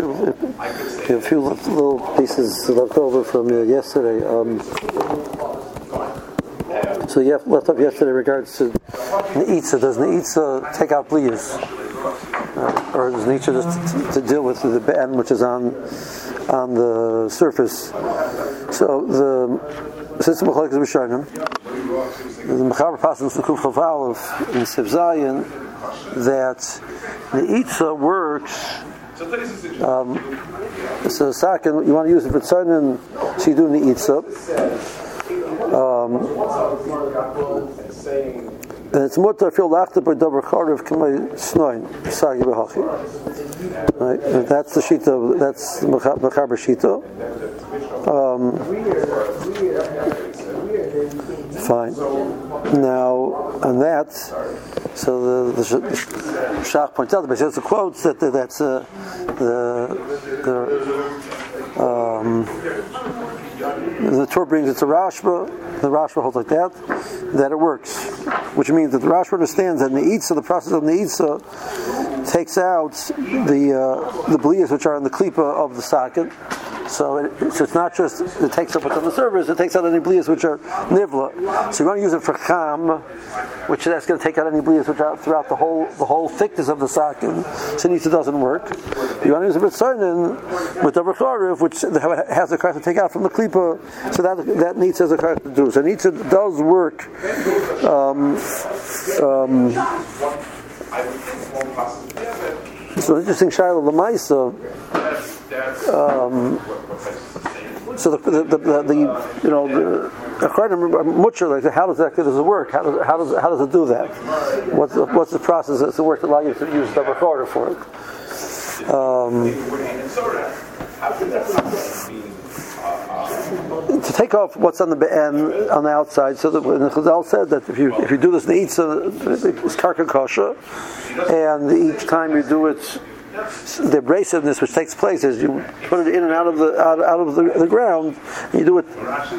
a few little pieces left over from yesterday. Um, so you left up yesterday regards to the Neitza. Does the Neitza take out blias? Uh, or does Neitza just to, to, deal with the Ben which is on on the surface? So the system of Chalak is Rishonim. The Mechaber passes in Kuf Chav in Siv Zayin that Neitza works um, so second, you want to use it for tzonin, so you do the itza. Um, and it's mutter feel lachta by davar charev k'may snoin sagi b'hachi. Right, and that's the shita. That's the mechaber shita. Um, fine. Now, on that, so the, the, the Shach points out, but there's a quote that that's uh, the the um, the Torah brings it to Rashba. The Rashba holds like that that it works, which means that the Rashba understands that Neitza, the process of the Neitza, takes out the uh, the blias which are in the klipa of the socket so, it, so it's not just it takes up what's on the surface; it takes out any blias which are nivla. So you want to use it for cham, which that's going to take out any blias which are throughout the whole the whole thickness of the. So it doesn't work. You want to use it for tzarnin with the recharev, which has the crack to take out from the klipa. So that that needs has a crack to do. So needs does work. Um, um, so interesting Shiloh Lamaisa um, so the, the, the, the, you know the mucher like how does that does it work? How does how does how does it do that? What's the, what's the process that's the work that allow you to use the recorder for it? Um, to take off what's on the end on the outside, so that the Chazal said that if you if you do this neitza, it's karka kosher, and each time you do it the abrasiveness which takes place is you put it in and out of the out, out of the, the ground. you do it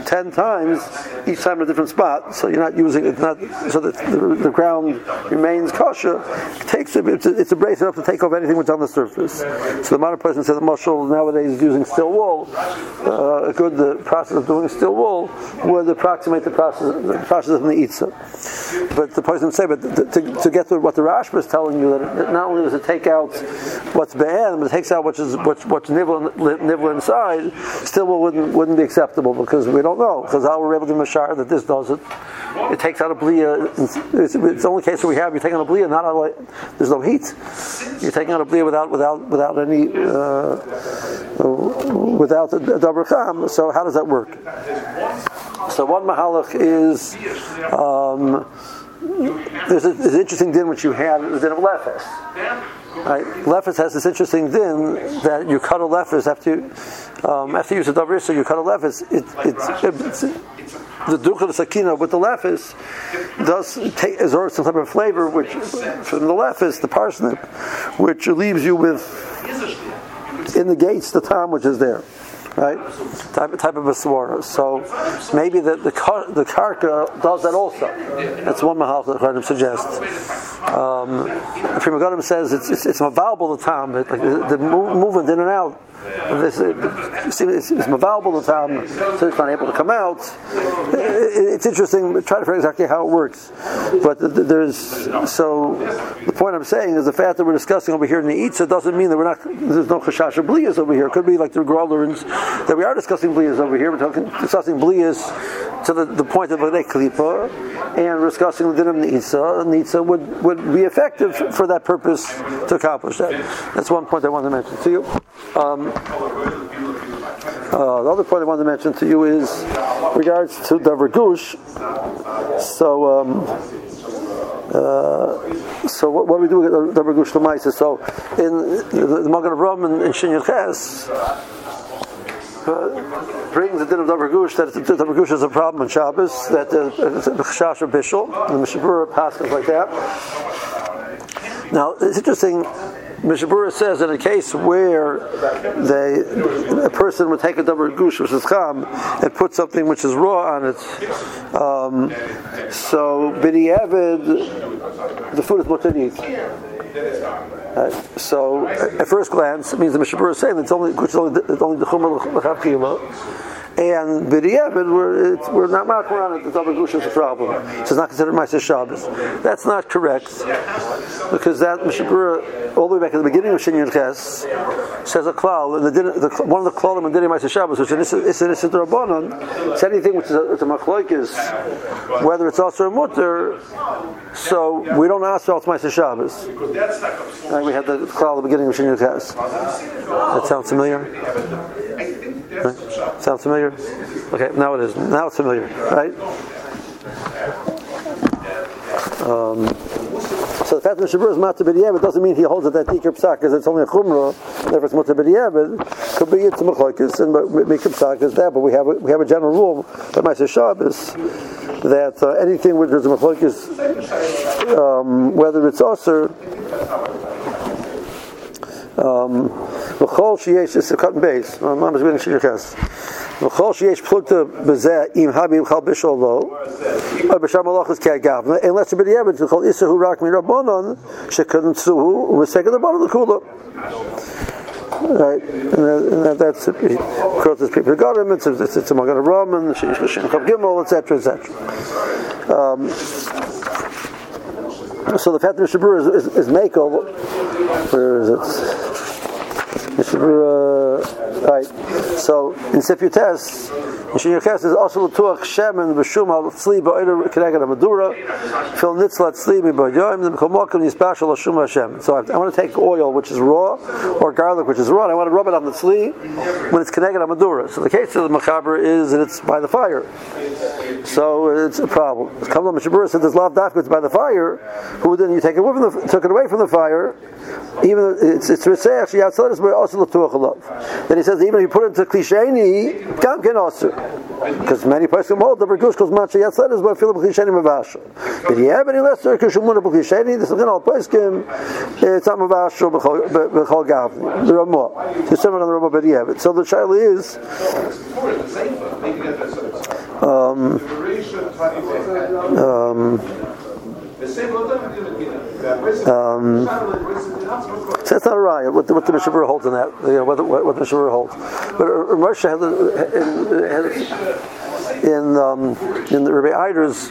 ten times, each time in a different spot. So you're not using it not so that the, the ground remains kosher. It takes it's, it's abrasive enough to take off anything that's on the surface. So the modern person said the mushal nowadays is using steel wool. Uh, a good the process of doing steel wool would approximate the process the process of the itza. But the person say, but to, to, to get to what the Rashba is telling you that not only does it take out what's be'en, but it takes out what's what's, what's nivla, inside, still wouldn't wouldn't be acceptable because we don't know. Because how we're able to mashar that this does it, it takes out a blia. It's, it's the only case that we have you're taking a blia, not a, there's no heat. You're taking out a blia without without without any uh, without a double cham. So how does that work? So one mahalach is. Um, there's an interesting din which you have, the din of lefes. Right? Lefes has this interesting din that you cut a lefes after you, um, after you use a so you cut a lefes. It, it, it's, the ducha the sakina with the lefes does take absorb some type of flavor, which from the lefes, the parsnip, which leaves you with in the gates the tom which is there right? Type, type of a swara. So maybe the the, the karka does that also. That's one mahal that Chaim suggests. Um, the Pri Megadim says it's it's, it's available the time, like the, the movement in and out this, it's, it's available the time, so it's not able to come out. It's interesting. Try to figure exactly how it works, but there's so the point I'm saying is the fact that we're discussing over here in the Itza doesn't mean that we're not. There's no chashash of blias over here. It could be like the Grollerins that we are discussing blias over here. We're talking, discussing blias to the, the point of a klipa, and discussing the din of Nitza. Nitza would would be effective for that purpose to accomplish that. That's one point I wanted to mention to you. Um, uh, the other point I wanted to mention to you is regards to the Gush. So, um, uh, so what, what, do we do with the Gush Lamaisa? So, in the, the Magen Avraham in, in Shin uh, brings the din of Dabar Gush that the Gush is a problem in Shabbos, that the of Bishul, the Mishnah Berurah passes like that. Now, it's interesting Mishnah Berurah says in a case where they, a person would take a double gush, which is cham, and put something which is raw on it, um, so b'di'evid, the food is mutter Right? So, at first glance, it means the Mishabur is saying that it's only, it's only, it's only the Chumrah L'chav and b'di'evit, we're, we're not marking around it. The double gush is a problem. So it's not considered Ma'aser Shabbos. That's not correct because that Mishnah Berurah, all the way back at the beginning of Shinyan Ches, says a klal, and the, the, one of the klalim in Dinah Ma'aser Shabbos, which is an Isid Rabbanon, it's anything which is a, it's a is whether it's also a mutter. So we don't ask about Ma'aser Shabbos. And we had the klal at the beginning of Shinyan Ches. That sounds familiar. Right? Sounds familiar? Okay, now it is. Now it's familiar, right? Um, so the fact that Shabur is matzah b'diavad doesn't mean he holds it that tikar psak because it's only a chumrah. Therefore, it's matzah b'diavad. Could be it's machlokas and mikar psak is that, but we have a, we have a general rule by Ma'aser Shabbos that uh, anything which is a um, whether it's usher. Um, V'chol sheyesh is a cut and base. Mom is a cutting base. My mom is reading Shir Ches. V'chol sheyesh plukta b'zeh im habim chal bishol lo. Or b'sham malachas kei gavna. Unless it's b'diavad to chol isahu rak mi rabbonon shekadon tzuhu u'v'sekad rabbonon l'kula. Right, and, that, and that, that's it. Because it's people got him, it's, it's, it's among a rum and Chav Gimel, etc., etc. Um, so the fact that Mishabur is, is, is where is it? Uh, right. So in Sifyu Test, Mishin Yerches is also Latuach Shemen B'Shum Al Tzli Ba'Oida Keneged Amadura Fil Nitzlat Tzli B'Yoyim Then B'Chomokim Yisbashal Shum Hashem. So I, want to take oil which is raw or garlic which is raw and I want to rub it on the Tzli when it's Keneged Amadura. So the case of the Machaber is that it's by the fire. So it's a problem. Kamla Mishnah Berurah said there's lav dafka by the fire. Who then you take it, from the, took it away from the fire even it's it's Riseach Shiyatzlet is also Then he says even if you put it into Klisheni, Gam can also. Because many places hold the Bergush goes Mancha Yatzlet is Philip Klisheni Mavasha. But you have any lesser Kushumuna Klisheni, this is going to him, it's not Mavasha Bechol Gav, the Ramah. It's similar to the Ramah, but you have it. So the child is. Um, um, um, so that's not a riot. What the, what the holds in that, you know, what the, what the holds. But Moshe had, had in um, in the Rabbi Eider's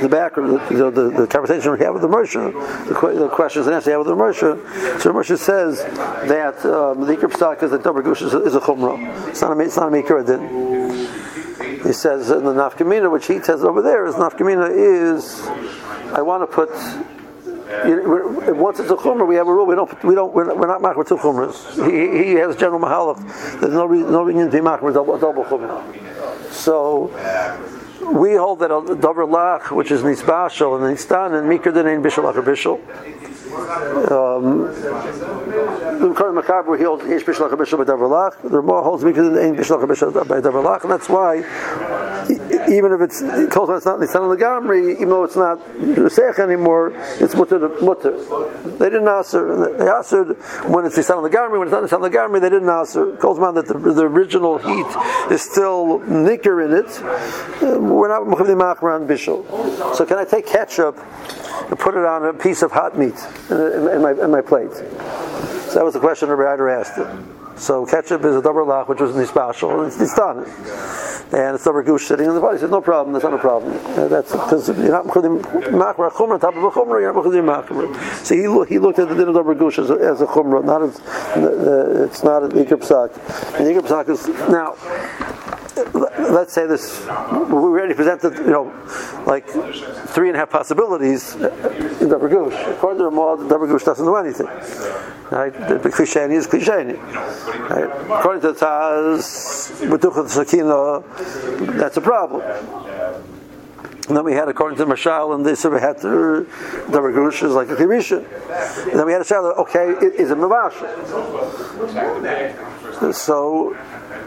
the back of the, the, the, conversation we have with the Moshe, the, the, questions and answers we have with the Moshe. So Moshe says that um, the Ikr Psak is that Dober Gush is, a chumrah. It's not a, it's not a He says in the Nafkamina, which he says over there, is Nafkamina is I want to put. You once it's a chumrah, we have a rule. We don't. We don't. We're not, we're machmer two chumras. He, he has general mahalach. There's no reason. No reason to be machmer double, double chumrah. So we hold that a davar lach, which is nisbashal and nistan, and mikra denain bishal or bishal. Um, the Mechaber he holds Yesh Bishlach Bishal Davar The Ramah holds Mikra denain bishal Bishal Davar and that's why even if it's close it's not Nisan Lagamri, even though it's not Seich anymore, it's mutter mutter. They didn't answer. They answered when it's Nisan Lagamri, when it's not Nisan Lagamri, they didn't answer. Calls man that the, the, original heat is still nicker in it. Uh, we're not Mukhavdi Machran Bishul. So can I take ketchup and put it on a piece of hot meat in, in, in my, in my plate? So that was the question the writer asked. So ketchup is a double lach, which was nispashal, and it's nistan. And it's double gush sitting in the body. He says, no problem, that's not a problem. Uh, that's because you're not mchudim machra chumra, top of a chumra, you're not mchudim machra. So he, he looked at the din of double gush as a, as a chumra, not as, uh, it's not an ikr psak. And ikr psak is, now, let's say this, we already presented, you know, like three and a half possibilities uh, in Dabar Gush. According to the Dabar Gush doesn't do anything. Right? The Klishani is Klishani. Right? According to the Taz, B'tuchat Sakina, that's a problem. And then we had, according to Mashal, and this we had uh, the Ragush is like a Kirisha. And then we had a Shal, okay, it is a Mavash. So,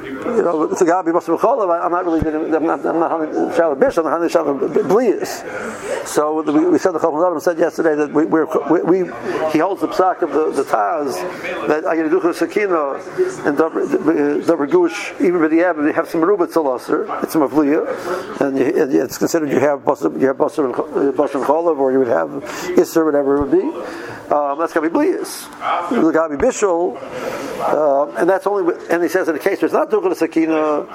you know, it's a Gabi Basar I'm not really, I'm not, I'm not Shalom Bish, I'm not Shalom Blias. So we, we said the Chacham said yesterday that we, we, we, he holds the psak of the, the Taz that Ayaducha Sakina and Dabra Gush, even with the Ab, they have some Rubat Salaser, it's Mavliya, and it's considered you have basar, you have basar and cholav, or you would have isser, whatever it would be. Um, that's be blias. Lagabi bishul, uh, and that's only. And he says in a case where it's not dukkha sakina,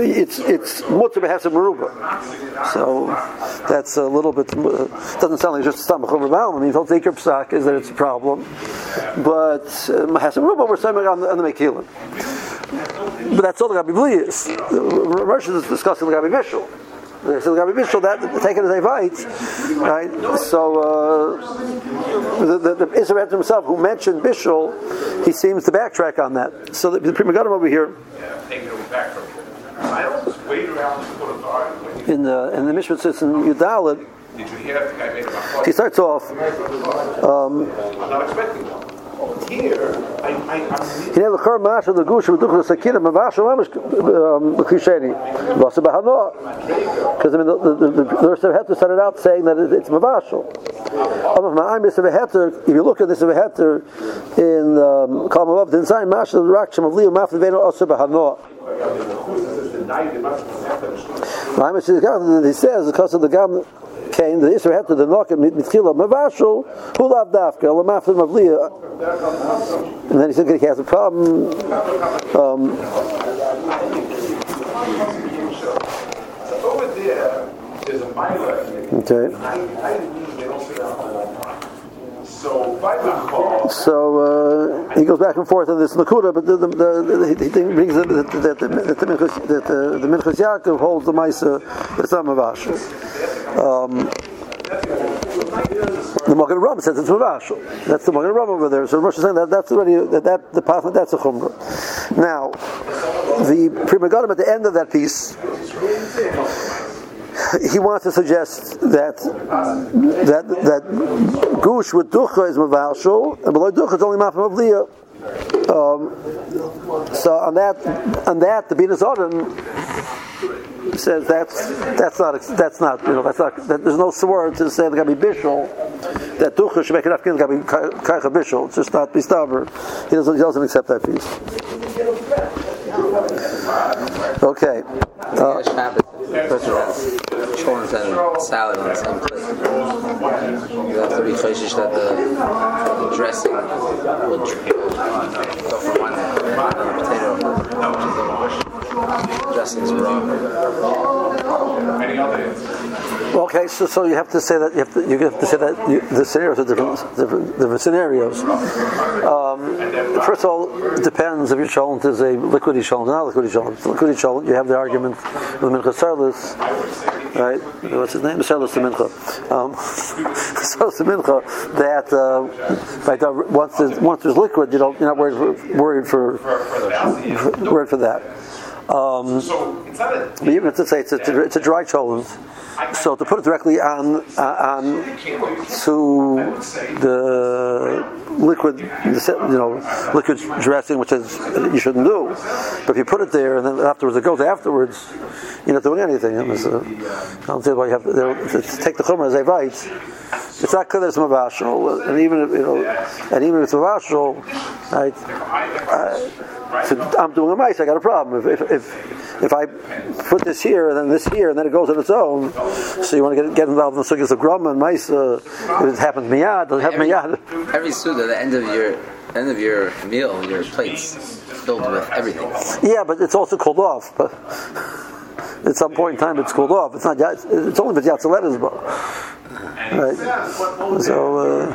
it's it's mutter behefsa maruba. So that's a little bit. Uh, doesn't sound like just stomach over I mean, don't take your psak is that it's a problem, but mahasa uh, maruba we're saying on the, on the. But that's all the Gabi Blias. Rosh is discussing the Gabi Bishul. So the Gabi Bishul, that taken as a right, right? So uh, the, the, the Israel himself, who mentioned Bishul, he seems to backtrack on that. So the, the Pri Megadim over here. In the in the Mishpat says in Yudalit, he starts off. Um, I'm not expecting one Here, הנה לכור משהו לגוש ודוכר לסכינה ממש ממש קלישני. ועושה בהנו. Because I mean, the, the, the, the Rosh Heter started out saying that it's mavashal. If you look at this Heter in um, column above, the inside mashal the raksham of Leo mafli veno also bahano. He says because of the gam Came, the Isra had to the knock mitchila mavashul hu lav dafka lamaflim avliya. And then he said he has a problem. Um, over there, there's a mile. Okay. So uh, he goes back and forth on this Nakuda, but the, the, the, he brings that the, the, the, the, the Minchas Yaakov holds the Maisa Mavash. Um, the Magen Ram says it's Mavash. That's the Magen Ram over there. So Rosh is saying that that's already that, that the path that's a chumrah. Now, the Pri Megadim at the end of that piece he wants to suggest that that that gush with ducha is mavalshul, and below ducha is only mafim of um, so on that, on that, the Binas Adam says that's that's not that's not you know that's not that, there's no sword to say the Gabi Bishul that Ducha should make enough Gabi Kaicha Bishul. It's just not Bistaver. He doesn't he doesn't accept that piece. Okay. Uh, has children and salad on the same plate. You have to be cautious that the, the dressing will go from one potato, dressings wrong. Okay, so, so you have to say that you have to, you have to say that you, the scenarios are different, different, different scenarios. Um, first of all, it depends if your sholent is a liquidy sholent, not liquidy sholent. Liquidy sholent, you have the argument of the minchas Sarlis, right? What's his name? Sarlis the mincha. Um, Sarlis the mincha that uh, right, once there's, once there's liquid, you don't you're not worried for, worried for, for worried for that. Um, but even if to say it's a, it's a dry cholent, so to put it directly on uh, on to the liquid, you know, liquid dressing, which is you shouldn't do. But if you put it there and then afterwards it goes afterwards, you're not doing anything. Uh, I don't see why you have to, take the chumrah as a bite. It's not clear that it's mavashal, and even if, you know, and even if it's mavashal, right? I, so I'm doing a mice. I got a problem. If, if, if if I put this here and then this here and then it goes on its own, so you want to get, get involved in the sugyas of grama and mice. Uh, if it happens miyad, does it happen miyad? Every suda, at the end of your end of your meal, your plates filled with everything. Yeah, but it's also cooled off. But at some point in time, it's cooled off. It's not. It's only the if it's yatzaletas, Right. So, uh,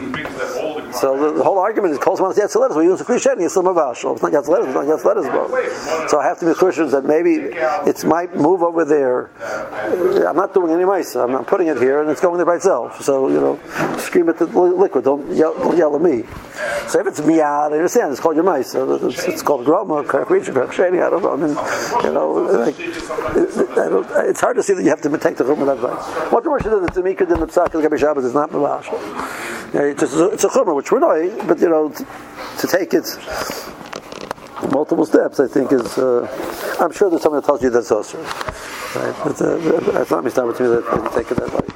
so the, the, whole argument is calls one yatzaletas. We use a klisheni. It's a mavashal. It's not yatzaletas. It's not yatzaletas. So I have to be Christians that maybe it might move over there. I'm not doing any mice. I'm not putting it here, and it's going there by itself. So you know, scream at the liquid. Don't yell, don't yell at me. So if it's miyad, I understand. It's called your mice. It's, it's called groma, creature, sheni. I don't know. I mean, you know, like, it, it's hard to see that you have to take the chumrah advice. What the worship is the tamika din the psak of Gabi Shabbos is not mavash. It's, a, it's a chumrah which we're knowing, but you know, to, to take it multiple steps, I think is. Uh, I'm sure there's someone that tells you that's also right. But uh, that's not. Start with me that you take it that way.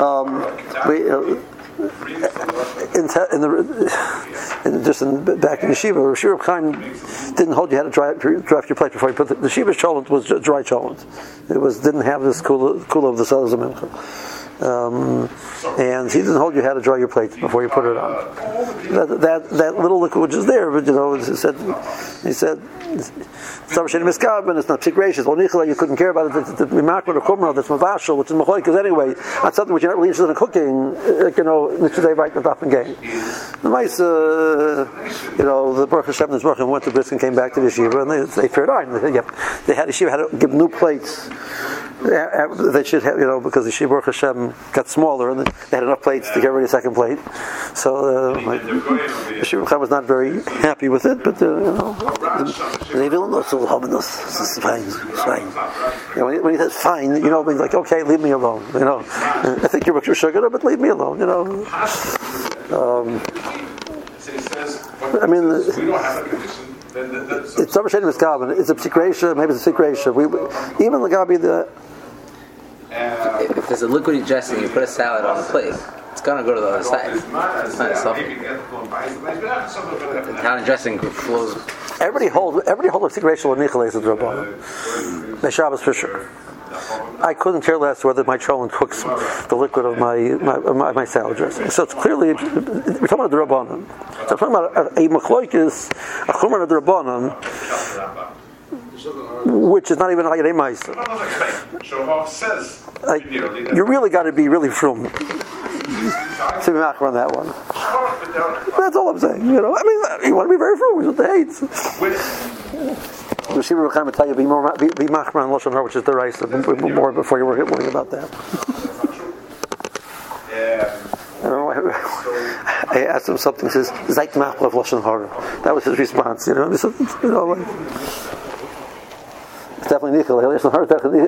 Um, we, uh, in, te- in the and just in, back in yeshiva, Yeshiva Chaim didn't hold you had to dry, dry your plate before you put the, the yeshiva's cholent was dry cholent. It was didn't have this kula, kula of the sellers of. Um, and he didn't hold you how to dry your plate before you put it on. That, that, that little liquid which is there, but you know, he said, he said, it's not not gracious. Well, you couldn't care about it. The mimakra or kumra that's mavashal, which is machoikas anyway. That's something which you're not really interested in cooking. You know, they write the daf and game. The mice, uh, you know, the Baruch Hashem, this Baruch went to Brisk and came back to the yeshiva, and they, they fared on. They, they had yeshiva had to give new plates they should have, you know, because the Shibur Hashem got smaller and they had enough plates to get ready a second plate. So uh, like, the Shibur Hashem was not very happy with it, but uh, you know, they don't know so It's fine, it's fine. You know, when, he, says fine, you know, like, okay, leave me alone. You know, I think you're sugar, but leave me alone. You know. Um, I mean. It's It's a Miskavan. It's a psikresha, maybe it's a psikresha. We, even the Gabi, the if there's a liquidy dressing, you put a salad on the plate, it's gonna go to the other side. It's not something. The Italian dressing flows. Everybody holds. Everybody holds a nicholas of Rabbanim. The Shabbos for sure. I couldn't care less whether my cholent cooks the liquid of my my, my, my salad dressing. So it's clearly we're talking about the rabbanon. So I'm talking about a, machloikis, a chumar of the rabbanon which is not even like a Meister. Like, you really got to be really from to be back on that one. That's all I'm saying. You know, I mean, you want to be very frum with the hates. The Shiva will kind of tell you be more be, be machmer on lashon which is the rice more before you were worrying about that. yeah. I asked him something. He says, "Zayt machmer of lashon That was his response. You know, you know, like, it's definitely nichel.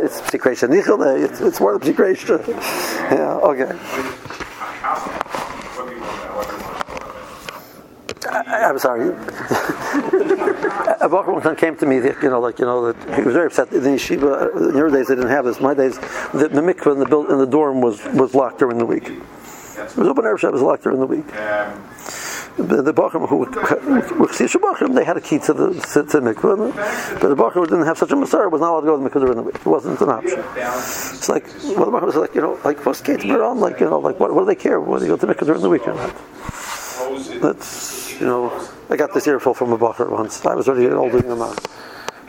It's psikresha. Nichel, it's, it's more than psikresha. Yeah, okay. I, am sorry. A Bacher one time came to me, you know, like you know, that he was very upset. In the yeshiva, in your days they didn't have this. My days, the, the mikveh in the build, in the dorm was was locked during the week. It was open air shop was locked during the week the, the Bachram who were Bachram, they had a key to the to, to mikvah, but the Bachram who didn't have such a Masar was not allowed to go to the mikvah during the week. It wasn't an option. It's like well, the Bachram was like, you know, like what's Kate on? Like you know, like what, what do they care whether you go to the mikvah during the week or not? That's you know, I got this earful from a Bachram once. I was already an old man.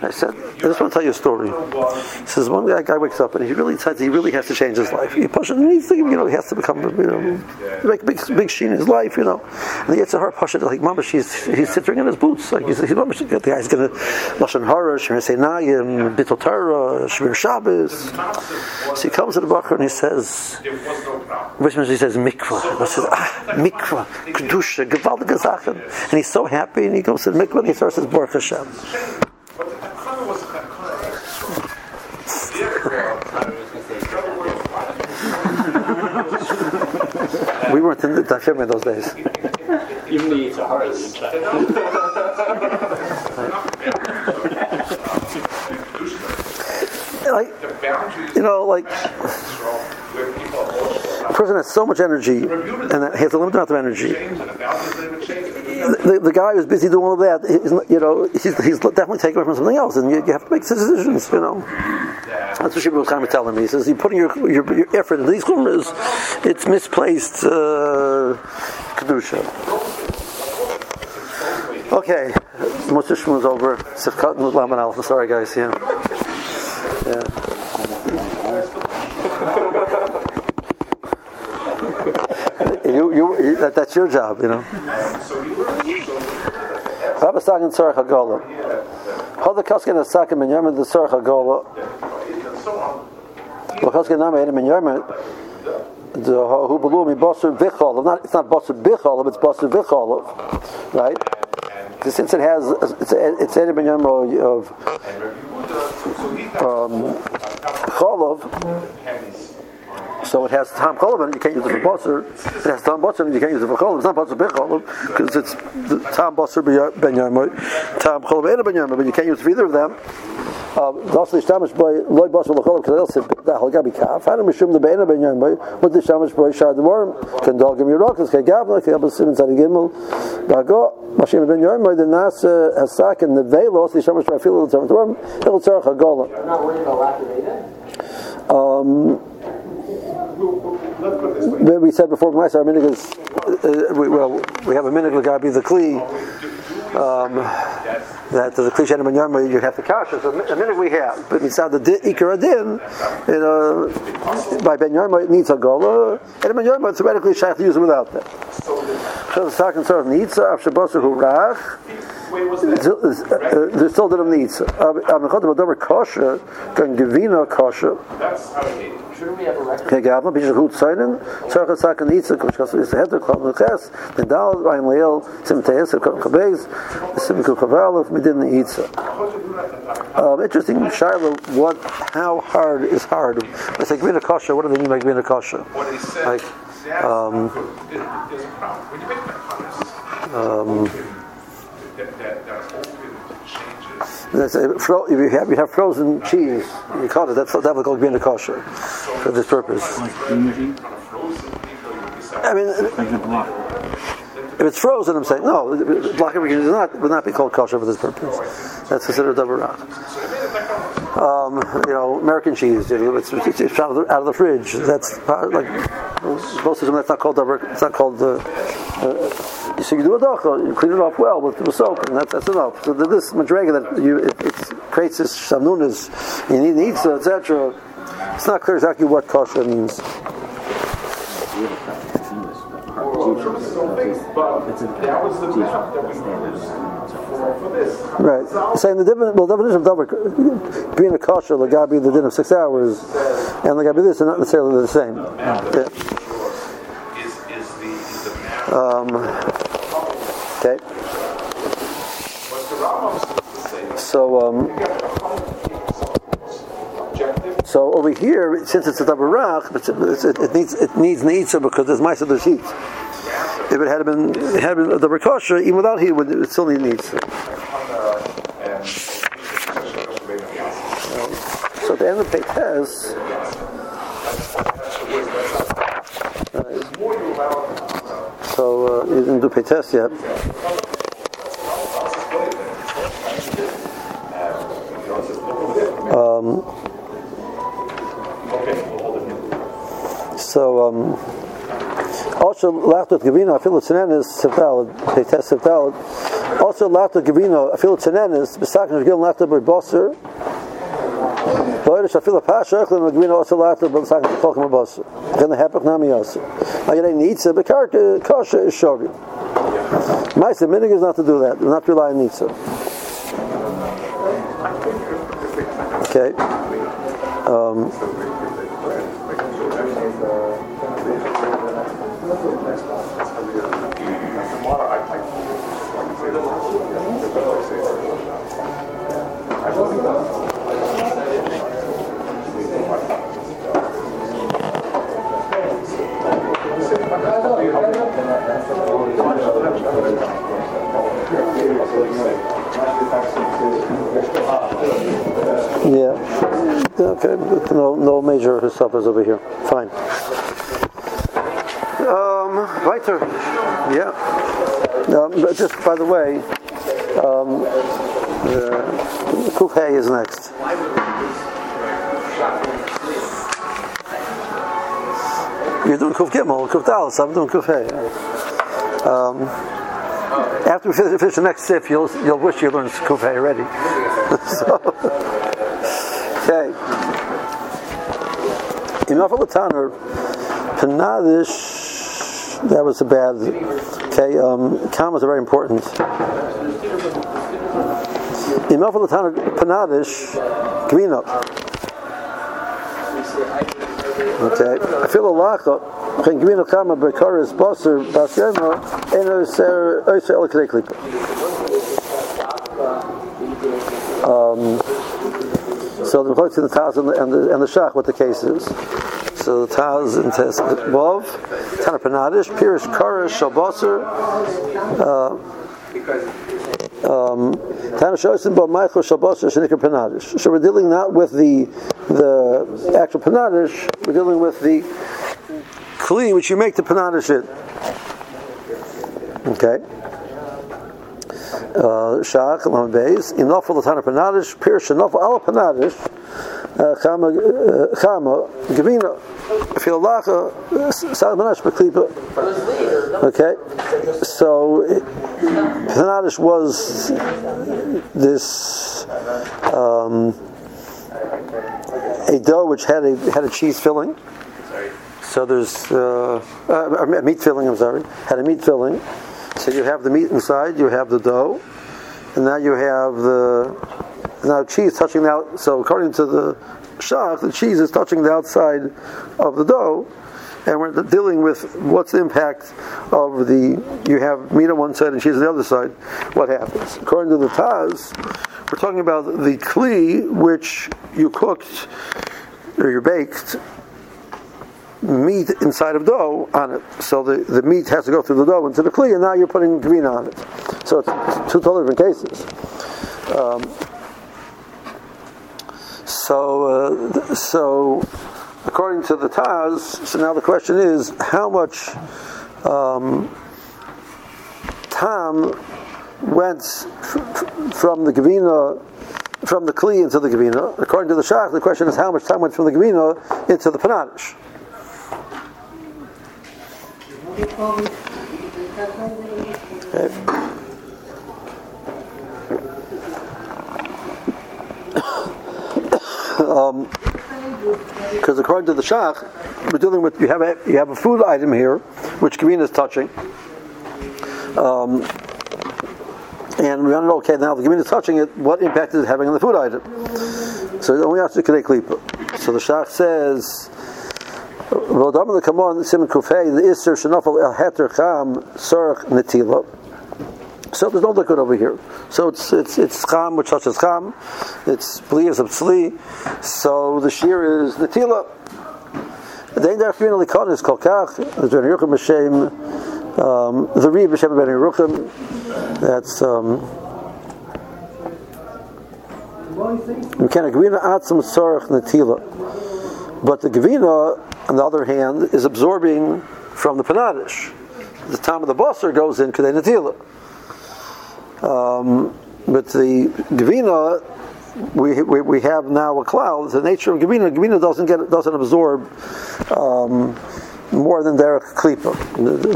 I said, I just want to tell you a story. He says one guy, guy wakes up and he really decides he really has to change his life. He pushes, and he's thinking, you know, he has to become, you know, make a big, big sheen in his life, you know. And he gets a hard push like, Mama, she's he's sitting in his boots. Like he's, he's Mama, the guy's going to lashon hara, shemir seinayim, bittul Torah, shemir Shabbos. So he comes to the bacher and he says, which means he says mikvah. He says, ah, mikvah, kedusha, gewaltige Sachen. And he's so happy, and he goes to the and he starts his Baruch Hashem. We weren't in the Tashim in those days. Even the Sahara like, you know, like a person has so much energy and that has a limited amount of energy the, the, guy who's busy doing all that, he's, you know, he's, he's definitely taking away from something else, and you, you have to make decisions, you know. That's what Shibur was kind of telling me. He says, you're putting your, your, your effort into these chumras, it's misplaced uh, Kedusha. Okay, Moshe was over. Sifkat and Laman Alpha. Sorry, guys. Yeah. you, you, that, that's your job, you know. Rabbi Sagan Tzarech HaGola. Hoda Kaskin Asakim Ben Yermin the Tzarech HaGola. L'chaskin Nama Edim Ben Yermin the who below me Basar Bichol. Not it's not Basar Bichol, it's Basar Bichol, right? Since it has it's it's Edim Ben of um, Cholov. So it has Tam and you can't use it for Basar. It has Tam Basar you can't use it for Cholav. It's not Basar Ben because it's Tam Basar Ben Tam Cholav and Ben but you can't use it for either of them. Ist damals bei Loy Basel Lachol Kadel Sib da Halgabi Kaf. Mishum Beina Ben Yom Boy. What is damals bei Shad Worm? Kan dog im Rock das Gab like Gab Sim Zari Gimel. Mashim Ben the Nas Hasak in the Velos is damals bei Fil the Worm. It'll tzarch a gola. I'm not worried about lack of data. Um Let's put it this way. We said before Meiser our minig is uh, uh, we, well we have a minig Lagabi the Kli um, that the Kli Shenim Yom you have the kasha. So a minute we have, but inside the di- Ikar Adin, you know, by Ben Yom it needs a gola, and Ben Yom theoretically shaykh use it without that. So the second sort of needs uh, a Shabbosu Hurach. Wait, what's uh, that? There's still need. I'm to go kosher, going Gevina kosher. That's outdated. Shouldn't we have a record? Okay, Gavna, bis ich gut sein, sag ich sag nicht, so ich kann ist hätte kommen mit Gas, den da ein Leel zum Tees, Kabez, sim Kaval mit den Um, interesting, Shiloh, what, how hard is hard? I say, Gvina Kosher, what do they mean by Gvina Kosher? What they said, Like, that's um, That's a, fro- if you have you have frozen cheese, you call it that's that would call a Kosher for this purpose. I mean, if it's frozen, I'm saying no. Block everything does not would not be called kosher for this purpose. That's considered double rock. Um, you know, American cheese. You know, it's, it's, out, of the, out of the fridge. That's like most of them. That's not called double. It's not called. Uh, uh, so you do a docha, you clean it off well with, with soap, and that's, that's enough. So this madrega that you it, it creates this shanunas, you need needs etc. It's not clear exactly what kosher means. That the that. Right. Saying the different, well, definition of davar being a kosher, lagabi the din of six hours, and lagabi this are not necessarily the same. Yeah. The, the matter. Okay. The So, um, so over here, since it's a it's, it, it needs it needs neitza because there's mice there's heat. If it had been it had been a davar kosher, even without heat, it still need neitza. So the end of Peites, so uh, you didn't do Peites yet. Um, so um, also lachtot gavina afilu tzenenis sevdalad Peites sevdalad. Also lachtot gavina afilu tzenenis b'sakin shgil lachtot b'boser. Leute, shafil pasha, ekhlem agvina also lachtot b'sakin b'kolkim b'boser. Then the hepach nami also. Now you don't need to, but karka kosher is minig is not to do that. Not rely on nitza. Okay. Um, Yeah. Okay. No, no major suffers over here. Fine. Um, weiter. Yeah. Um, just by the way, um, the Kuf Hay is next. You're doing Kuf Gimel, Kuf Dalas. I'm doing Kuf. Um, after we finish, finish the next sip, you'll you'll wish you learned Kuf Hay already. okay. Enough of. Panadish. That was a bad. Okay. Um, commas are very important. Enough of the Tanner. Panadish. Gvina. Okay. I feel a lacha. Ken klipa. So the Chutz in the Taz and the, and the, and the Shach, what the case is. So the Taz and Tes Bov, Tana Panadish, Pirish Karish, Shalbasar, uh, um, Tana Shosim Bo Michael Shabosar Shenikar Panadish. So we're dealing not with the the actual Panadish, we're dealing with the Kli which you make the Panadish in. Okay. Uh, Shach Lam Beis Inofel Latana Panadish Pirish Inofel Ala Panadish uh, Chama uh, Chama Gavina Filalacha Salmanash Baklipa. Okay, so Panadish was this um, a dough which had a had a cheese filling. So there's uh, uh, a meat filling. I'm sorry, had a meat filling. So you have the meat inside, you have the dough, and now you have the now cheese touching the out. So according to the shach, the cheese is touching the outside of the dough, and we're dealing with what's the impact of the you have meat on one side and cheese on the other side. What happens? According to the Taz, we're talking about the kli which you cooked or you baked meat inside of dough on it. So the, the meat has to go through the dough into the kli, and now you're putting green on it. So it's two totally different cases. Um, so, uh, so according to the Taz, so now the question is how much um, went f- from the Gavina, from the Kli into the Gavina. According to the Shach, the question is how much time went from the Gavina into the Panadish. Um, because according to the Shach, we're dealing with you have a you have a food item here, which Kavina is touching, um, and we want to know okay now the Kavina is touching it. What impact is it having on the food item? So we only after Kedei Klipa. So the Shach says. Kufay the El. So there's no liquid over here. So it's it's it's cham which touches cham. It's blias of tzli. So the shear is netila. End of the likon is kolkach. The ben Yeruchim b'shem. Um, the reed b'shem ben Yeruchim. That's um. We can gvina tzorach netila. But the gvina, on the other hand, is absorbing from the panadish. The time of the bosser goes in kedei netila. Um, but the Gavina, we, we, we have now a cloud. The nature of Gavina, Gavina doesn't get doesn't absorb um, more than their klipa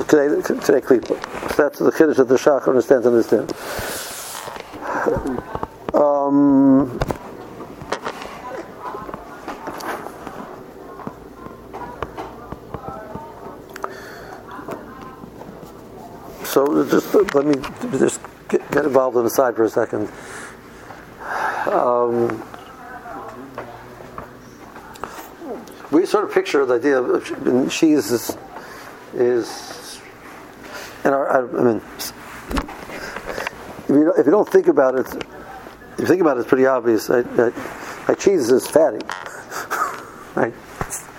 today klipa. So that's the kiddush that the shach understands and understands. Um, so just let me just get, involved on the side for a second. Um, we sort of picture the idea of cheese is, is and our, I, mean, if you, if you don't think about it, if you think about it, it's pretty obvious. Like cheese is fatty, right?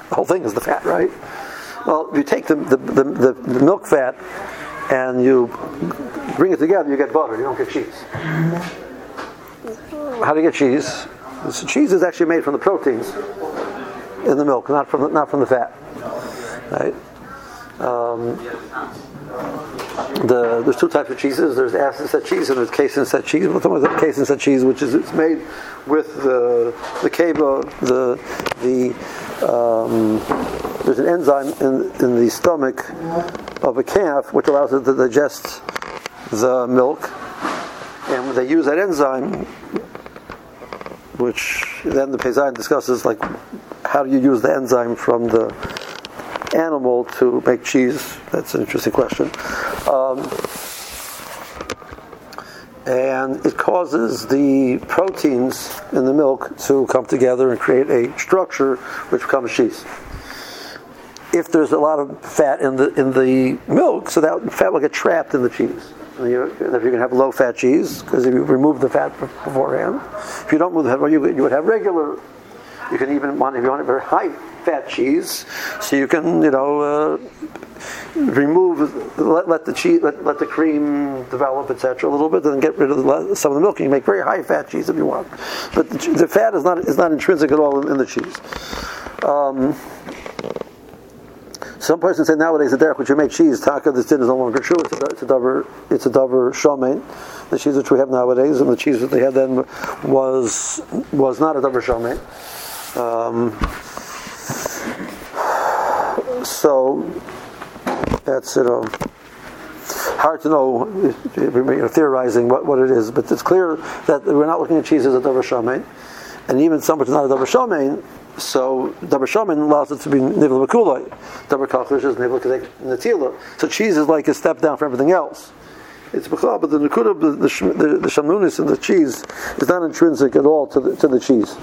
The whole thing is the fat, right? Well, if you take the, the, the, the milk fat and you bring it together, you get butter. You don't get cheese. How do you get cheese? So cheese is actually made from the proteins in the milk, not from the, not from the fat. Right? Um, the, there's two types of cheeses. There's acid set cheese and there's casein set cheese. We're talking about casein set cheese, which is it's made with the the keba, the the um, there's an enzyme in in the stomach of a calf which allows it to digest the milk, and they use that enzyme, which then the Peizayin discusses like how do you use the enzyme from the animal to make cheese? That's an interesting question. Um, and it causes the proteins in the milk to come together and create a structure which becomes cheese. If there's a lot of fat in the in the milk, so that fat will get trapped in the cheese. And you're, going to have low fat cheese, because if you remove the fat beforehand, if you don't move the fat, you would have regular. You can even want if you want it very high fat cheese, so you can you know uh, remove let, let the cheese let, let the cream develop etc. a little bit, then get rid of the, some of the milk. You can make very high fat cheese if you want, but the, the fat is not is not intrinsic at all in, in the cheese. Um, some person say nowadays the derech which you make cheese, taka, this din is no longer true. It's a, it's a dover, it's a dover shomein. The cheese which we have nowadays, and the cheese that they had then was was not a dover shomein. Um, so that's you know hard to know, you know, theorizing what, what it is, but it's clear that we're not looking at cheese as a dover shomein, and even some which is not a dover shomein so davar shaman allows it to be nivel makuloi. Davar kalchush is nivel netila. So cheese is like a step down from everything else. It's bechal, but the nekuda, the the, the shamnunis in the cheese is not intrinsic at all to the, to the cheese.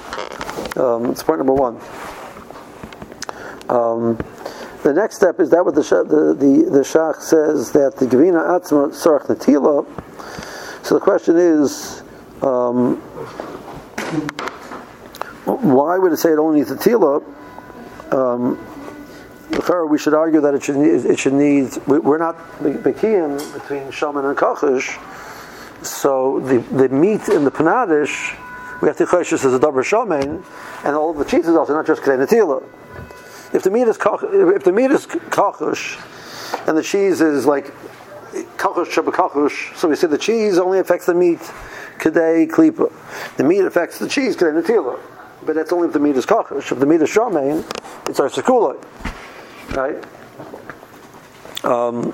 Um, it's point number one. Um, the next step is that what the the the, the shach says that the gavina atzma sarach netila. So the question is. Um, why would it say it only needs a tila? Um, we should argue that it should need, it should need we're not bekiyim between shaman and kachish, so the, the meat in the panadish we have to as a double shaman, and all the cheese is also not just kedei tila. If the meat is if the meat is kachish, and the cheese is like kachush so we say the cheese only affects the meat kedei klipa. The meat affects the cheese kedei netila but that's only if the meat is kachish. If the meat is shamein, it's our sekuloi, right? Um,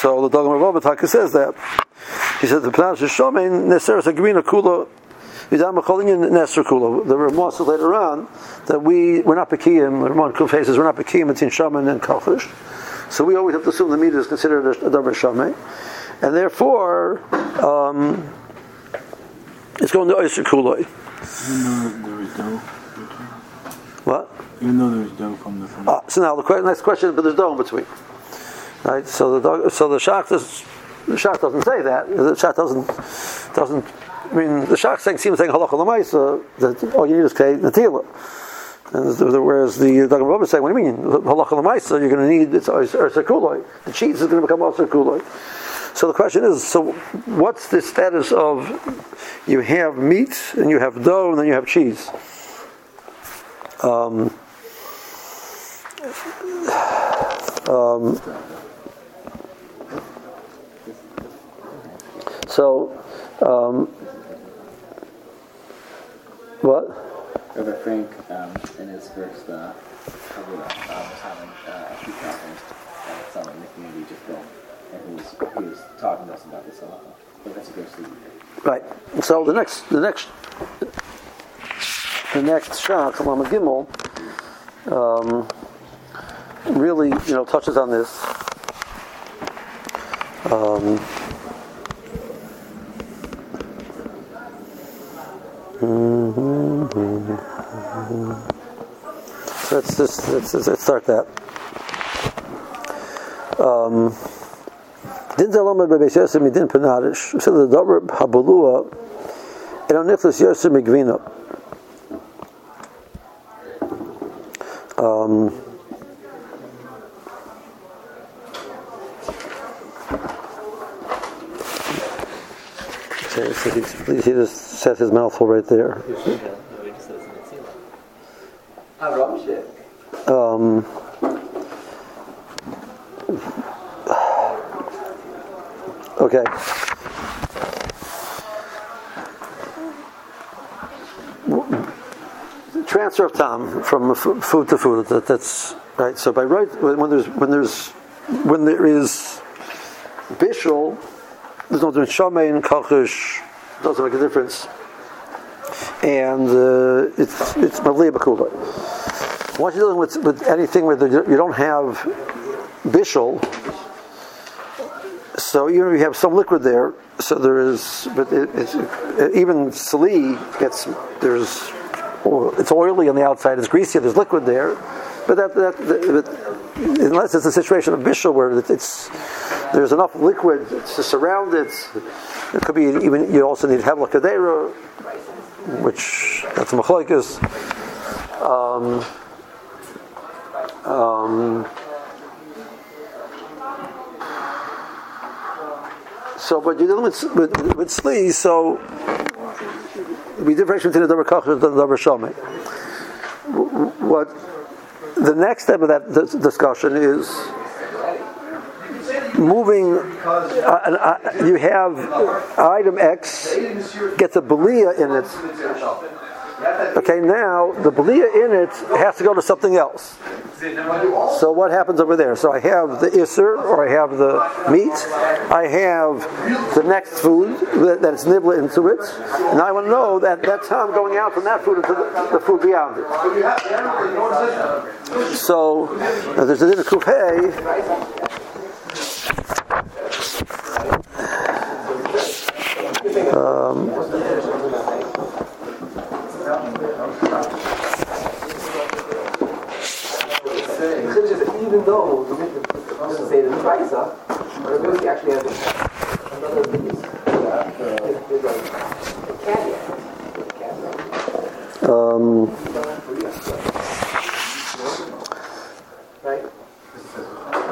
so the Dagmar Babataka says that. He said the panash is shamein neseres agrina kula. The Ramah says later on that we we're not bekiyim. The Ramah Kuf says we're not bekiyim between shaman and kalchish. So we always have to assume the meat is considered a, a shaman, and therefore. Um, it's going to Oyster Kuloi. Even though there was dough. What? Even though there's dough from the front. Ah, so now the que- next question, but there's dough in between. Right? So the dog, so the shach does, the shach doesn't say that. The shach doesn't doesn't. I mean, the shach saying seems saying halacha lemaisa that all you need is kei natila. Whereas the Dagam Rabba is saying, what do you mean? Halacha lemaisa, you're going to need it's or The cheese is going to become also kuloi. So the question is, so what's the status of you have meat and you have dough and then you have cheese? Um, um, so, um, what? Rabbi Frank, um, in his first uh, cover, uh, was having uh, a few conference at some in the community just built and he was, he was talking to us about this a lot. But that's a good sleep. Right. So the next, the next, the next shot, Kalam Gimel, um, really, you know, touches on this. Um, let's just let's, let's start that. Um, Din bebeis midin. So the habulua and on migvina. Um, okay, so he, he just set his mouthful right there. Um, Okay. Transfer of time from food to food. That, that's right. So by right, when there's when there's when there is bishul, there's no difference. Shamein, kachish doesn't make a difference, and uh, it's it's maliyah bakula. Once you're dealing with, with anything where you don't have bishul, so even if you have some liquid there, so there is, but it, it's, even sali gets there's it's oily on the outside, it's greasy, there's liquid there, but that, that, that unless it's a situation of bishul where it's there's enough liquid to surround it, it could be even you also need hevla kadera, which that's a. Um, um, so, but you're dealing with with, with sli, so we differentiate between the double kachas and the double shomei. What the next step of that discussion is moving. Uh, uh, you have item X gets a belia in it. Okay, now the belia in it has to go to something else. So what happens over there? So I have the isser, or I have the meat. I have the next food that, that's nibble into it. And I want to know that that's how I'm going out from that food into the, the food beyond it. So there's a little kufay. Um, Even though the the actually has another um, Right? Even though it is.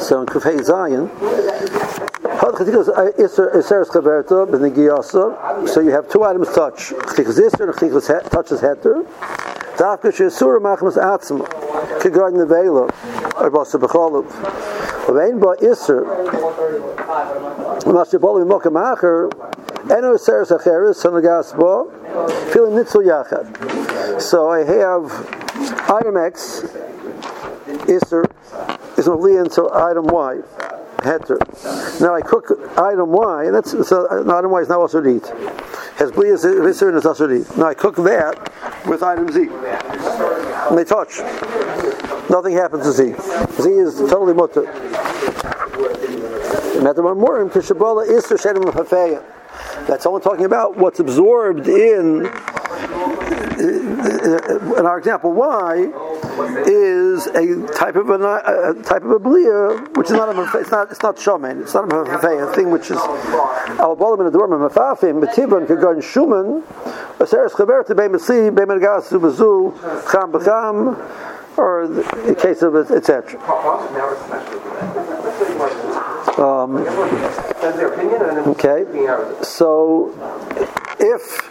so in Kufay Zion, so you have two items touch. Touches Heter. Dafka Shesura Machmas Atzma. Kigard Nevela. Or Basa Becholuv. Vein Ba Isser. Masha Bolim Mokam Acher. Eno Seres Acheres. Sanagas Ba. Feeling Nitzel Yachad. So I have item X. Isser is Malian into item Y, heter. Now I cook item Y, and that's so uh, item Y is now also eat. Has bli is and is also eat. Now I cook that with item Z, and they touch. Nothing happens to Z. Z is totally mutter. That's all we're talking about. What's absorbed in Uh, in our example, Y is a type of a, uh, a type of a blia, which is not a it's not it's not shomen, it's not a a thing which is al in dorm mafafim, shuman, chaber to beim si beim bezu cham or the case of etc. Um, Okay. So, if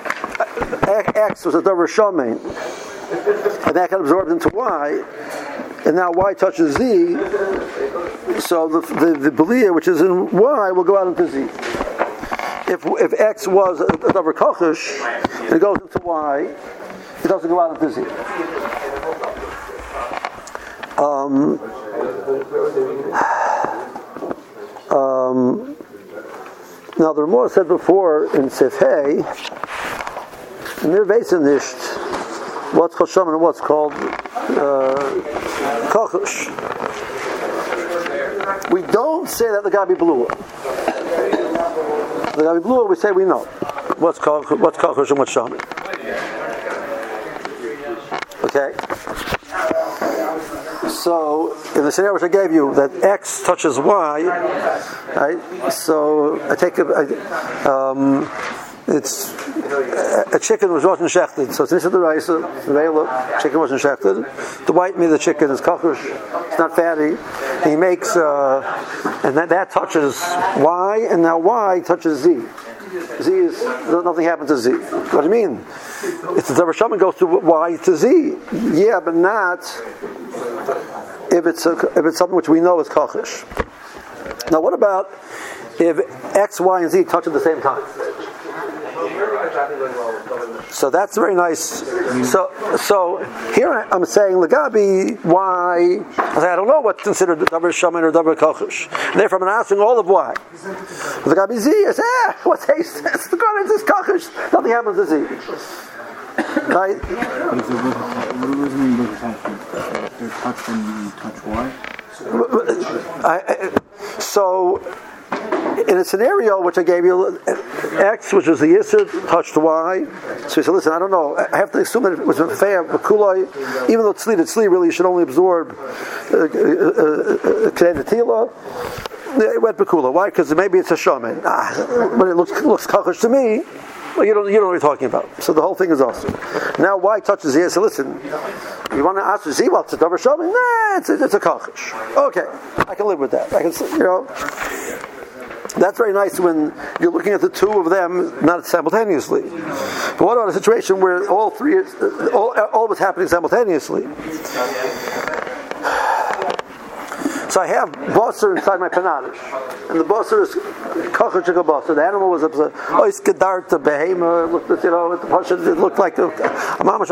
X was a double shomain, and that got absorbed into Y, and now Y touches Z, so the the, the belia which is in Y will go out into Z. If if X was a, double kochish, and it goes into Y, it doesn't go out into Z. Um, now, the Ramah said before in Sifhei, Mir nicht what's called Shaman and what's called uh, Kochush. We don't say that the Gabi it. The Gabi it, we say we know. What's called what's Kochush and what's Shaman. Okay? So, in the scenario which I gave you, that X touches Y, right? So, I take a, I, um, it's a chicken was wasn't shechted, so since the rice, the chicken wasn't shechted. The white meat of the chicken is kochush, it's not fatty. And he makes, uh, and that, that touches Y, and now Y touches Z. Z is nothing happens to Z. What do you mean? If the Shaman goes to Y to Z, yeah, but not if it's a, if it's something which we know is kochish. Now, what about if X, Y, and Z touch at the same time? So that's very nice. So, so here I'm saying Lagabi, why? I, don't know what's considered double shaman or double kochush. Therefore, I'm asking all of why. Lagabi Z, I say, ah, what's haste? It's the God, it's kochush. Nothing happens to Z. Right? What? What, what? They're when you touch I, so, in a scenario which I gave you, X, which was the Yisr, touched Y. So he said, listen, I don't know. I have to assume that it was a fair, Kulai, even though Tzli, the Tzli really should only absorb uh, uh, uh, Kedei Tila. It went Bekula. Why? Because maybe it's a shaman. Ah, but it looks looks to me. Well, you don't, you know what you're talking about. So the whole thing is awesome. Now, why touches here? So listen, you want to ask to see what's a davar shaman? Nah, it's a, it's a kachash. Okay, I can live with that. I can, you know. That's very nice when you're looking at the two of them not simultaneously. But what about a situation where all three, all, all it's happening simultaneously? So I have bosser inside my panadish, and the bosser is kachachik bosser. The animal was a ois gedart, the behema looked, you know, it looked like a, a mamash.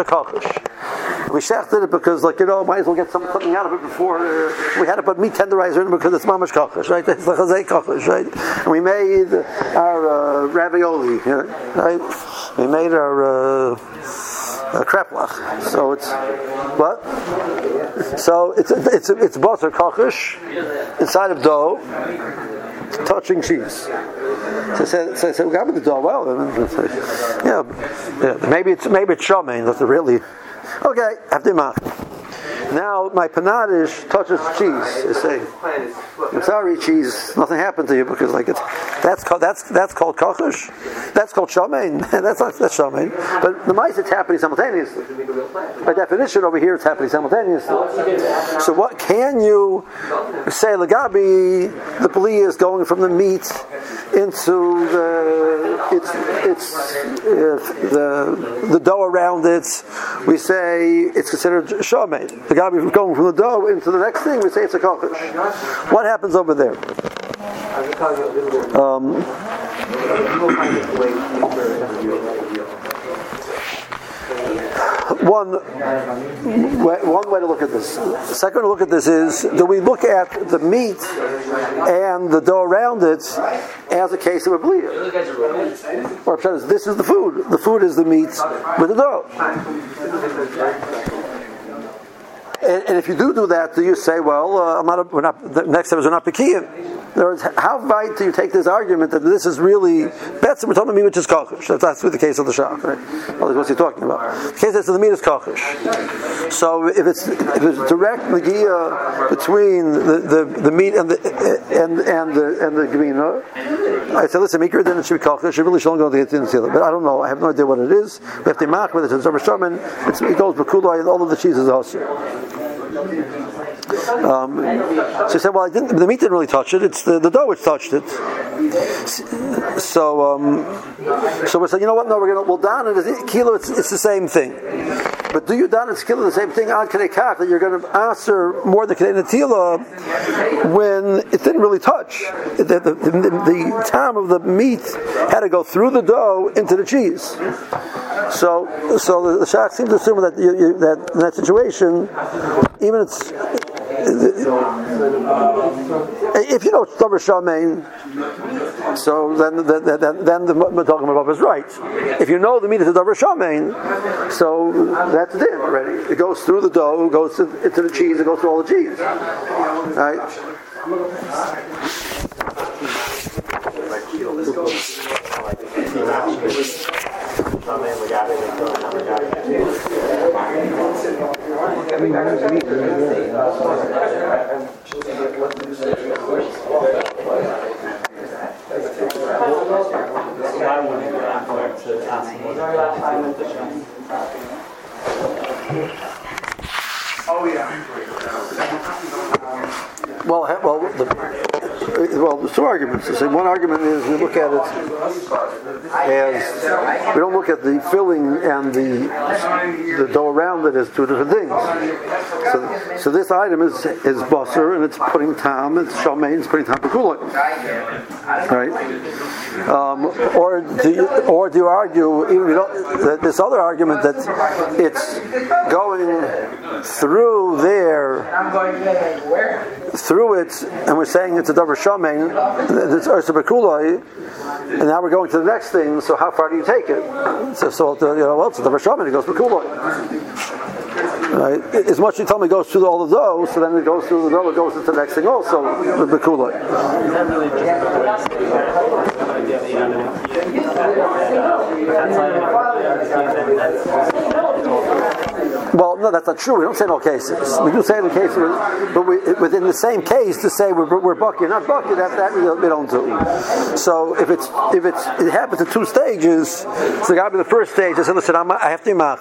We shechted it because, like you know, might as well get some, something out of it before uh, we had to put meat tenderizer in because it's mamash kachash, right? It's the chazay kachash, right? And we made our uh, ravioli, right? We made our. Uh, uh, kreplach. So it's what? So it's it's it's butter kachish inside of dough, touching cheese. So I said, so I said, we got the dough. Well, yeah, yeah, maybe it's maybe it's shaman. That's really okay. After now my panadish touches cheese. It's saying, "I'm sorry, cheese. Nothing happened to you because like it's that's called that's that's called kachush. That's called shamein. that's not that's shamein. But the mice it's happening simultaneously. By definition, over here it's happening simultaneously. So what can you say? Lagabi, the bli is going from the meat into the it's it's uh, the the dough around it. We say it's considered shamein. The guy going from the dough into the next thing, we say it's a kokish. What happens over there? Um, one, one way to look at this. The second way to look at this is do we look at the meat and the dough around it as a case of a bleed? Or this is the food. The food is the meat with the dough. And, and, if you do do that, do you say, well, uh, I'm not, a, we're not, the next step is we're not Pekiyim? In other words, how right do you take this argument that this is really that's we're talking about which is kachish? That's, that's the case of the shach, right? Well, what's he talking about? The case is the meat is kachish. So if it's if it's direct nagia between the, the, the meat and the and and the and the gemina, I say listen, mikra then it should be kachish. You really shouldn't go to the insilah, but I don't know. I have no idea what it is. But if they mark it, it's a it goes bekulai and all of the cheese is also. Um, so he said, "Well, I didn't. The meat didn't really touch it. It's the, the dough which touched it." So, um, so we said, "You know what? No, we're gonna we'll down it kilo. It's, it's the same thing." But do you down it kilo the same thing on kadei that you're going to answer more than kadei natila when it didn't really touch? The, the, the, the time of the meat had to go through the dough into the cheese. So, so the, the shach seems to assume that you, you, that in that situation, even it's Uh, if you know it's davar shamein, so then then, then, then the Madagam is right. If you know the meat is davar shamein, so that's it already. It goes through the dough, goes to, into the cheese, it goes through all the cheese. Right? Oh yeah. Well, well, the, well, there's two arguments. The One argument is we look at it as we don't look at the filling and the the dough around it as two different things. So, so this item is is busser and it's putting tam, it's shamain, it's putting tam pekulah. Right? Um, or do you, or do you argue even you this other argument that it's going through there through it, and we're saying it's a davar shamein, ursa and now we're going to the next thing. So how far do you take it? So, so uh, you know, well, it's davar shamein. It goes bekuloi. Right? As much as you tell me it goes through all of those, so then it goes through the dough, it goes into the next thing also, the bekuloi. Well, no, that's not true. We don't say in all cases. We do say in cases, but we, within the same case, to say we're, we're bucky or not bucky, that, that we don't- we don't do. So if it's if it's it happens in two stages, so the guy in the first stage, I listen, I'm, I have to be. Now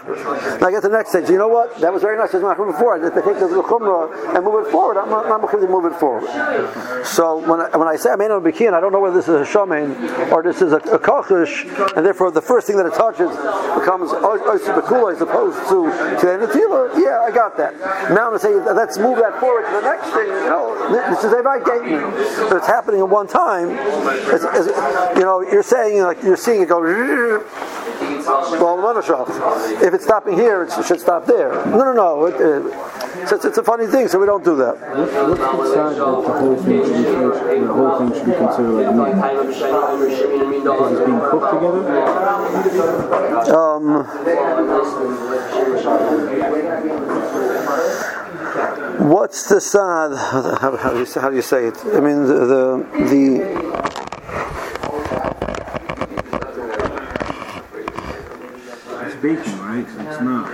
I get to the next stage. You know what? That was very nice. I was machmer before. I take the chumrah and move it forward. I'm not, I'm to move it forward. So when I, when I say I'm in bikin, I don't know whether this is a shaman or this is a, a and therefore the first thing that it touches becomes oh, oh, oisu bekula as opposed to to Tila, yeah, I got that. Now I'm going to say, let's move that forward to the next thing. You know, this is a right But it's happening at one time. It's, it's, you know, you're saying like you're seeing it go. Well, if it's stopping here, it should stop there. No, no, no. It, it, it's, it's a funny thing, so we don't do that. What's the that the whole thing should be, the whole thing should be considered like meat? It's being cooked together? Um, what's the sad? How, how, do you, how do you say it? I mean, the the, the Right? It's not.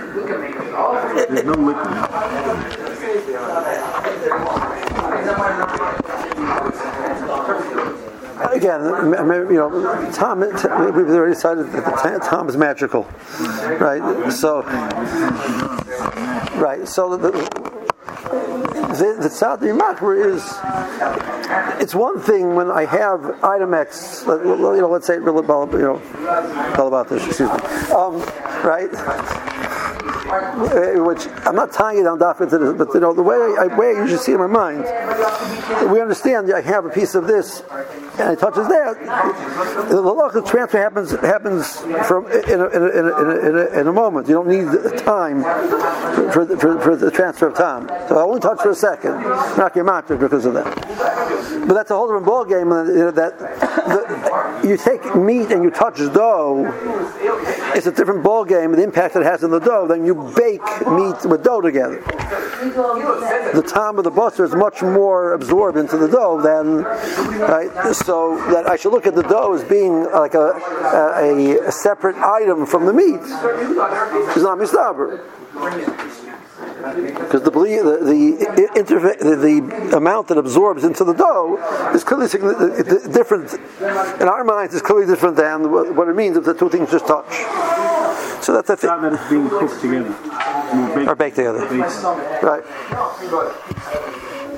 There's no liquid. again, you know, Tom. We've already decided that Tom is magical, right? So, right. So the the, the tzad is it's one thing when I have item X, you know, let's say, you know, about this, excuse me, um, right? Uh, Which I'm not tying it down daf into this, but you know the way I, way I usually see in my mind, we understand. I have a piece of this, and it touches that. The local transfer happens happens from in a, in a, in a, in a, in a moment. You don't need time for the, for, for the transfer of time. So I only touch for a second, not your matter because of that. But that's a whole different ball game. uh, You know, that the, you take meat and you touch dough. It's a different ball game. The impact it has on the dough than you bake meat with dough together. The time of the butter is much more absorbed into the dough then right. So that I should look at the dough as being like a a, a separate item from the meat. It's not mistaber. Because the, the the, interve- the the amount that absorbs into the dough is clearly different in our minds is clearly different than what it means if the two things just touch. So that's the not thing. that it's being cooked together. More baked. Or baked together. Baked. Right.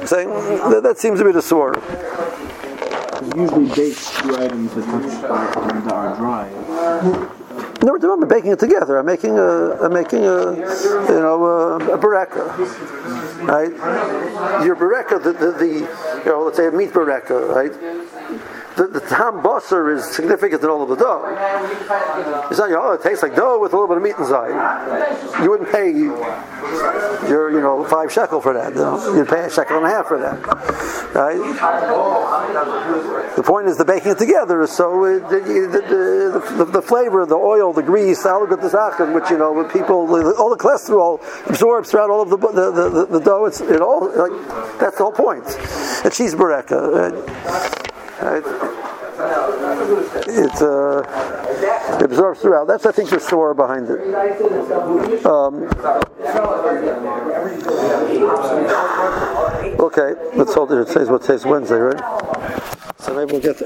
Saying that, that seems to be the sword. Usually baked two items that touch are, dry. No, I'm baking it together. I'm making a, I'm making a, you know, a, a bareka, right? Your bareka, the, the, the, you know, let's say a meat bareka, right? The, the tam basar is significant in all of the dough. It's not, oh, it tastes like dough with a little bit of meat inside. You wouldn't pay your, you know, five shekel for that. You'd pay a shekel and a half for that, right? The point is the baking it together is so uh, it, the, the, the, the flavor, the oil, the grease, the alugatazachin, which you know, with people, all the cholesterol absorbs throughout all of the the, the, the dough. It's it all like that's the whole point. A cheese. Right? It, uh, it absorbs throughout. That's I think the story behind it. Um, okay, let's hold it. It says what says Wednesday, right? So maybe we'll get.